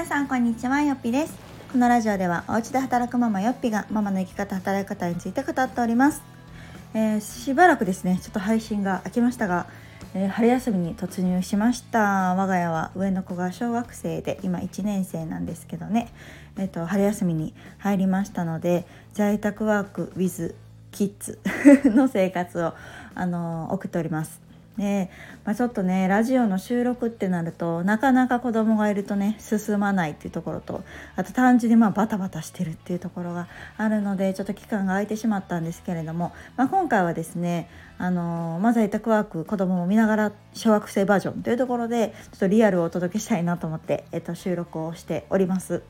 皆さんこんにちはよっぴです。このラジオではお家で働くママよっぴがママの生き方働き方について語っております、えー、しばらくですねちょっと配信が空きましたが、えー、春休みに突入しました。我が家は上の子が小学生で今1年生なんですけどね。えっ、ー、と春休みに入りましたので在宅ワーク with キッズの生活をあの送っております。で、まあ、ちょっとねラジオの収録ってなるとなかなか子供がいるとね進まないっていうところとあと単純にまあバタバタしてるっていうところがあるのでちょっと期間が空いてしまったんですけれども、まあ、今回はですねあのまあ、在宅ワーク子供も見ながら小学生バージョンというところでちょっとリアルをお届けしたいなと思って、えっと、収録をしております。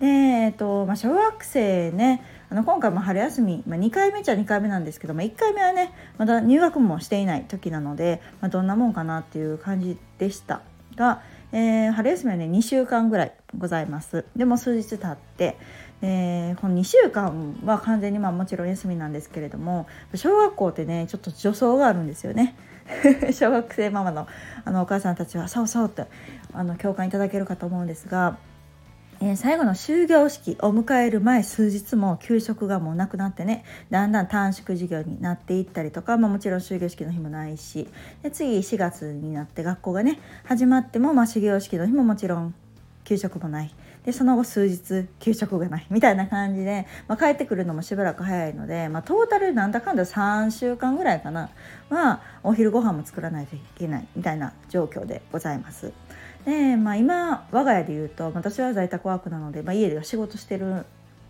で、えっとまあ、小学生ねあの今回も春休み、まあ、2回目じゃ2回目なんですけど、まあ、1回目はねまだ入学もしていない時なので、まあ、どんなもんかなっていう感じでした。が、えー、春休みはね2週間ぐらいございます。でも数日経ってでこの2週間は完全にまあもちろん休みなんですけれども小学校ってねちょっと助走があるんですよね。小学生ママのあのお母さんたちはそうそうってあの共感いただけるかと思うんですがえー、最後の終業式を迎える前数日も給食がもうなくなってねだんだん短縮授業になっていったりとか、まあ、もちろん終業式の日もないしで次4月になって学校がね始まっても、まあ、始業式の日ももちろん給食もない。でその後数日給食がないみたいな感じで、まあ、帰ってくるのもしばらく早いので、まあ、トータルなんだかんだ3週間ぐらいかなはお昼ご飯も作らないといけないみたいな状況でございます。で、まあ、今我が家で言うと私は在宅ワークなので、まあ、家では仕事してる、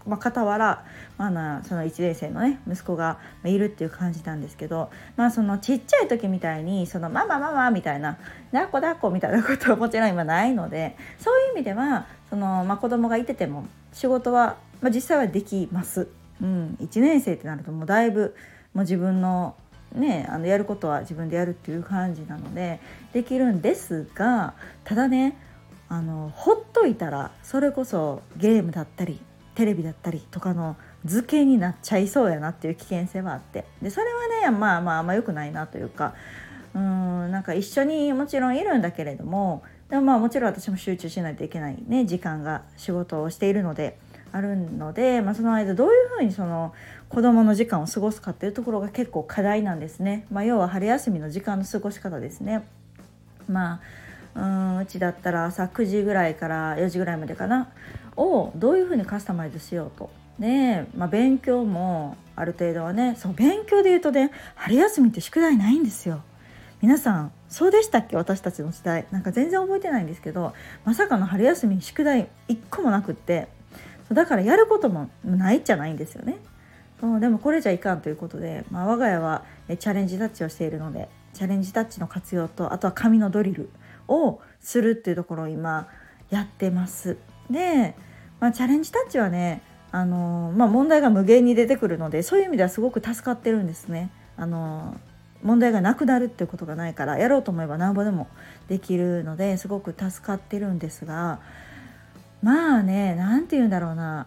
まあ、傍ら、まあ、なその1年生のね息子がいるっていう感じなんですけど、まあ、そのちっちゃい時みたいにそのママママみたいな抱っこ抱っこみたいなことは もちろん今ないのでそういう意味ではその、まあ、子供がいてても仕事は、まあ、実際はできます。うん、1年生ってなるともうだいぶもう自分のね、あのやることは自分でやるっていう感じなのでできるんですがただねあのほっといたらそれこそゲームだったりテレビだったりとかの図形になっちゃいそうやなっていう危険性はあってでそれはねまあまああんま良くないなというかうんなんか一緒にもちろんいるんだけれどもでもまあもちろん私も集中しないといけないね時間が仕事をしているのであるので、まあ、その間どういうふうにその子どもの時間を過ごすかっていうところが結構課題なんですね。まあ、要は春休みの時間の過ごし方ですね。まあうんうちだったら朝9時ぐらいから4時ぐらいまでかなをどういうふうにカスタマイズしようと。で、まあ、勉強もある程度はねそう勉強で言うとね春休みって宿題ないんですよ。皆さんそうでしたっけ？私たちの時代なんか全然覚えてないんですけどまさかの春休み宿題1個もなくってだからやることもないじゃないんですよね。そうでもこれじゃいかんということで、まあ、我が家はチャレンジタッチをしているのでチャレンジタッチの活用とあとは紙のドリルをするっていうところを今やってます。で、まあ、チャレンジタッチはねあのまあ、問題が無限に出てくるのでそういう意味ではすごく助かってるんですね。あの問題がなくなるっていうことがないからやろうと思えばなんぼでもできるのですごく助かってるんですがまあね何て言うんだろうな。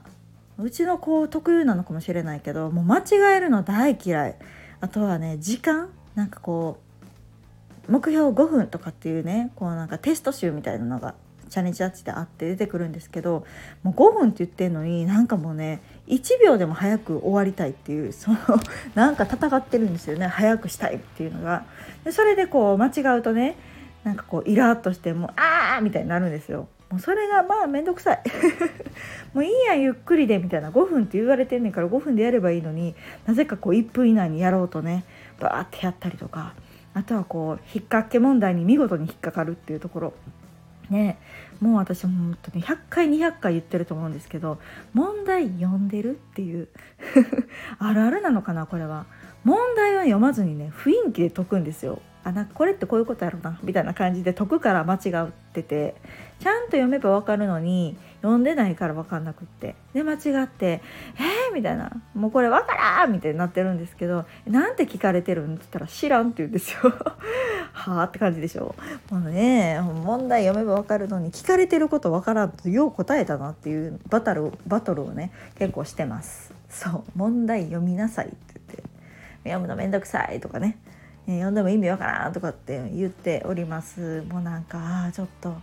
うちの子特有なのかもしれないけどもう間違えるの大嫌い。あとはね時間。なんかこう目標5分とかっていうねこうなんかテスト集みたいなのがチャレンジタッチであって出てくるんですけどもう5分って言ってんのになんかもうね1秒でも早く終わりたいっていう そのなんか戦ってるんですよね。早くしたいっていうのが。でそれでこう間違うとねなんかこうイラッとしてもうああみたいになるんですよ。もうそれがまあめんどくさい。もういいやゆっくりでみたいな。5分って言われてんねんから5分でやればいいのになぜかこう1分以内にやろうとねバーってやったりとか。あとはこう引っ掛け問題に見事に引っかかるっていうところ。ね。もう私本当に100回200回言ってると思うんですけど問題読んでるっていう あるあるなのかなこれは問題は読まずにね雰囲気で解くんですよあなんかこれってこういうことやろなみたいな感じで解くから間違っててちゃんと読めば分かるのに読んでないから分かんなくってで間違って「えー?」みたいな「もうこれ分からん!」みたいになってるんですけど「なんて聞かれてるん?」って言ったら「知らん」って言うんですよ。はあって感じでしょ。もうね問題読めば分かるのに聞かれてること分からんとよう答えたなっていうバトルバトルをね結構してます。そう問題読みなさいって言って。読むのめんどくさいとかね。読んでも意味わからんとかって言っております。もうなんかちょっと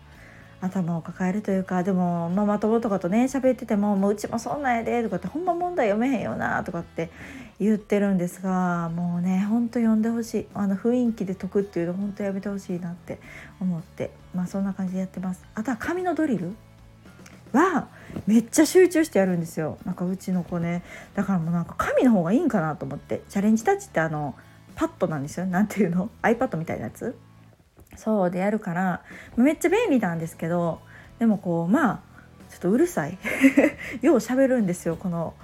頭を抱えるというかでもママ友とかとね喋ってても「もううちもそんなんやで」とかって「ほんま問題読めへんよな」とかって言ってるんですがもうねほんと読んでほしい。あの雰囲気で解くっていうのほんとやめてほしいなって思ってまあそんな感じでやってます。あとは紙のドリルはめっちゃ集中してやるんですよ。なんかうちの子ね。だからもうなんか紙の方がいいんかなと思って。チャレンジタッチってあのパッドなんですよ。なんていうの？iPad みたいなやつ？そうでやるからめっちゃ便利なんですけどでもこうまあちょっとうるさい。よう喋るんですよ。この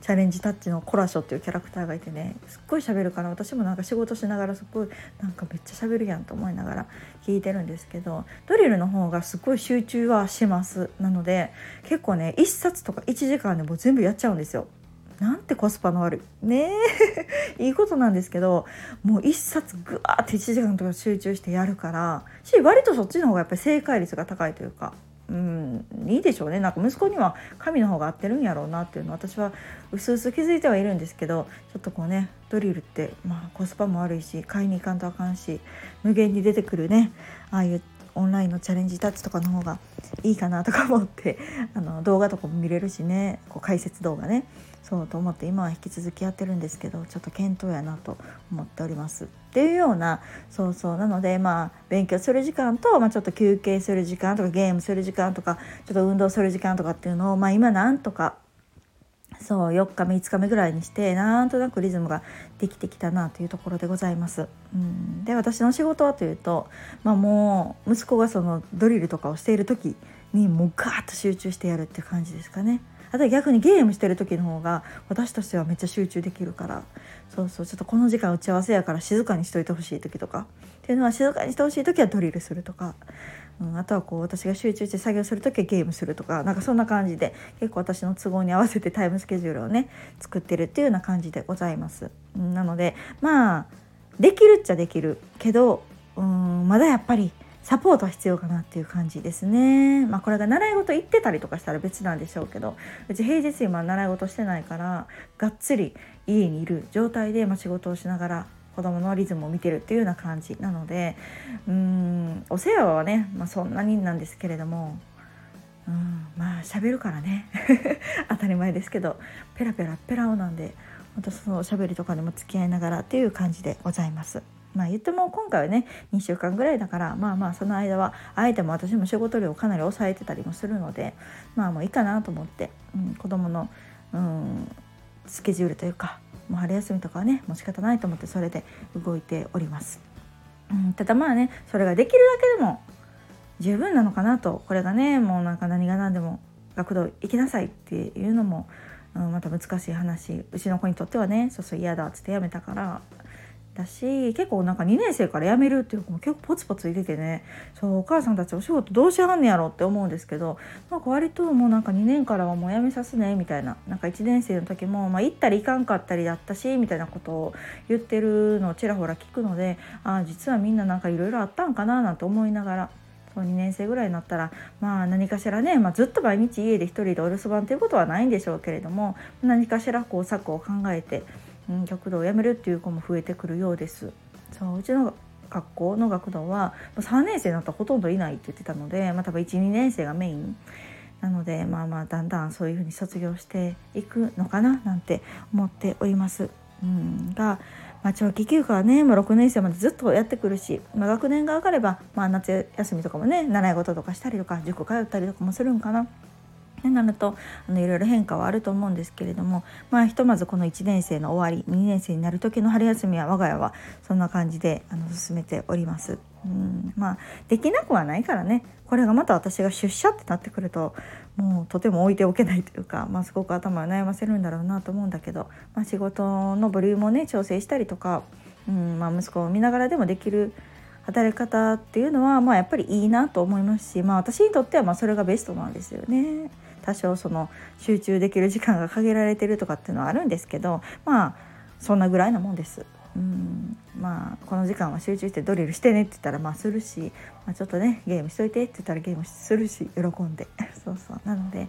チャレンジタッチのコラショっていうキャラクターがいてね。すっごい喋るから私もなんか仕事しながらすっごいなんかめっちゃ喋るやんと思いながら聞いてるんですけどドリルの方がすっごい集中はします。なので結構ね1冊とか1時間でも全部やっちゃうんですよ。なんてコスパの悪いね いいことなんですけどもう一冊ぐわって1時間とか集中してやるからし割とそっちの方がやっぱり正解率が高いというか。うん、いいでしょうねなんか息子には神の方が合ってるんやろうなっていうのは私はうすうす気づいてはいるんですけどちょっとこうねドリルってまあコスパも悪いし買いに行かんとあかんし無限に出てくるねああいうオンラインのチャレンジタッチとかの方がいいかなとか思って あの動画とかも見れるしね。こう解説動画ね。そうと思って今は引き続きやってるんですけどちょっと検討やなと思っております。っていうようなそうそう。なのでまあ勉強する時間と、まあ、ちょっと休憩する時間とかゲームする時間とかちょっと運動する時間とかっていうのを、まあ、今なんとかそう4日目5日目ぐらいにしてなんとなくリズムができてきたなというところでございます。うん、で私の仕事はというと、まあ、もう息子がそのドリルとかをしている時にもうガーッと集中してやるって感じですかね。あと逆にゲームしてる時の方が私としてはめっちゃ集中できるからそうそうちょっとこの時間打ち合わせやから静かにしといてほしい時とかっていうのは静かにしてほしい時はドリルするとか、うん、あとはこう私が集中して作業する時はゲームするとかなんかそんな感じで結構私の都合に合わせてタイムスケジュールをね作ってるっていうような感じでございます。なのでまあできるっちゃできるけどうんまだやっぱりサポートは必要かなっていう感じですね。まあこれが習い事行ってたりとかしたら別なんでしょうけどうち平日今習い事してないからがっつり家にいる状態で、まあ、仕事をしながら子供のリズムを見てるっていうような感じなのでうんお世話はね、まあ、そんなになんですけれどもうんまあ喋るからね 当たり前ですけどペラペラペラオなんでまたそのおしゃべりとかでも付き合いながらっていう感じでございます。まあ言っても今回はね2週間ぐらいだからまあまあその間はあえても私も仕事量をかなり抑えてたりもするのでまあもういいかなと思って、うん、子供の、うん、スケジュールというかもう春休みとかはねもう仕方ないと思ってそれで動いております。うん、ただまあねそれができるだけでも十分なのかなとこれがねもうなんか何が何でも学童行きなさいっていうのも、うん、また難しい話うちの子にとってはねそうそう嫌だっつってやめたからだし結構なんか2年生から辞めるっていう子も結構ポツポツいててね。そうお母さんたちお仕事どうしはんねやろって思うんですけどなんか割ともうなんか2年からはもう辞めさすねみたいな。なんか1年生の時も、まあ、行ったり行かんかったりだったしみたいなことを言ってるのをちらほら聞くのでああ実はみんななんかいろいろあったんかななんて思いながらそう2年生ぐらいになったらまあ何かしらね、まあ、ずっと毎日家で一人でお留守番ということはないんでしょうけれども何かしらこう策を考えて、学童を辞めるっていう子も増えてくるようです。そううちの学校の学童は3年生になったらほとんどいないって言ってたので、まあ、多分12年生がメインなのでまあまあだんだんそういうふうに卒業していくのかななんて思っております。うん、が、まあ、長期休暇はね、まあ、6年生までずっとやってくるし、まあ、学年が上がれば、まあ、夏休みとかもね習い事とかしたりとか塾通ったりとかもするんかな。ってなるとあのいろいろ変化はあると思うんですけれどもまあひとまずこの1年生の終わり2年生になる時の春休みは我が家はそんな感じであの進めております。うんまあできなくはないからねこれがまた私が出社ってなってくるともうとても置いておけないというか、まあ、すごく頭を悩ませるんだろうなと思うんだけど、まあ、仕事のボリュームをね調整したりとか、うんまあ、息子を見ながらでもできる働き方っていうのは、まあ、やっぱりいいなと思いますし、まあ、私にとってはまそれがベストなんですよね。多少その集中できる時間が限られてるとかっていうのはあるんですけどまあそんなぐらいのもんです。うん。まあこの時間は集中してドリルしてねって言ったらまあするし、まあ、ちょっとねゲームしといてって言ったらゲームするし喜んで。そうそう。なので、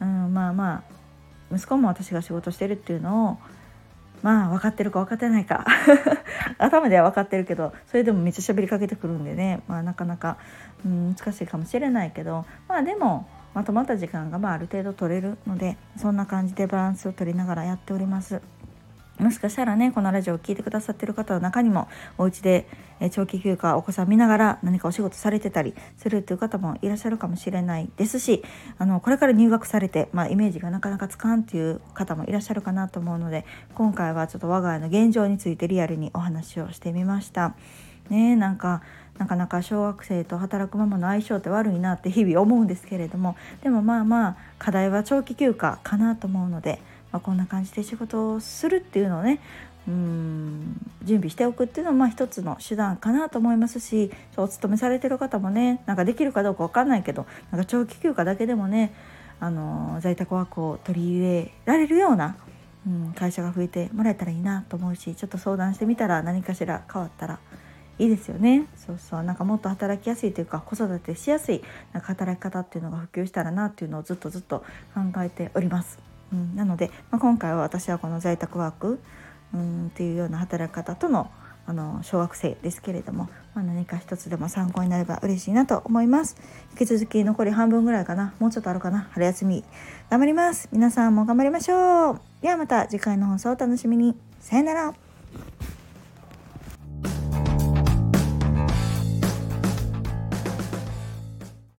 うん、まあまあ息子も私が仕事してるっていうのをまあ分かってるか分かってないか。頭では分かってるけどそれでもめっちゃ喋りかけてくるんでね、まあ、なかなか、うん、難しいかもしれないけど。まあでもまとまった時間がまあある程度取れるのでそんな感じでバランスを取りながらやっております。もしかしたらねこのラジオを聴いてくださってる方の中にもお家で長期休暇お子さん見ながら何かお仕事されてたりするっていう方もいらっしゃるかもしれないですしあのこれから入学されて、まあ、イメージがなかなかつかんっていう方もいらっしゃるかなと思うので今回はちょっと我が家の現状についてリアルにお話をしてみました。ねなんかなかなか小学生と働くママの相性って悪いなって日々思うんですけれどもでもまあまあ課題は長期休暇かなと思うのでまあ、こんな感じで仕事をするっていうのをねうん準備しておくっていうのはまあ一つの手段かなと思いますしお勤めされてる方もねなんかできるかどうか分かんないけどなんか長期休暇だけでもねあの在宅ワークを取り入れられるような、うん、会社が増えてもらえたらいいなと思うしちょっと相談してみたら何かしら変わったらいいですよねそうそうなんかもっと働きやすいというか子育てしやすいなんか働き方っていうのが普及したらなっていうのをずっとずっと考えております。うん、なので、まあ、今回は私はこの在宅ワーク、うん、っていうような働き方とのあの小学生ですけれども、まあ、何か一つでも参考になれば嬉しいなと思います。引き続き残り半分ぐらいかな。もうちょっとあるかな。春休み頑張ります。皆さんも頑張りましょう。ではまた次回の放送をお楽しみに。さよなら。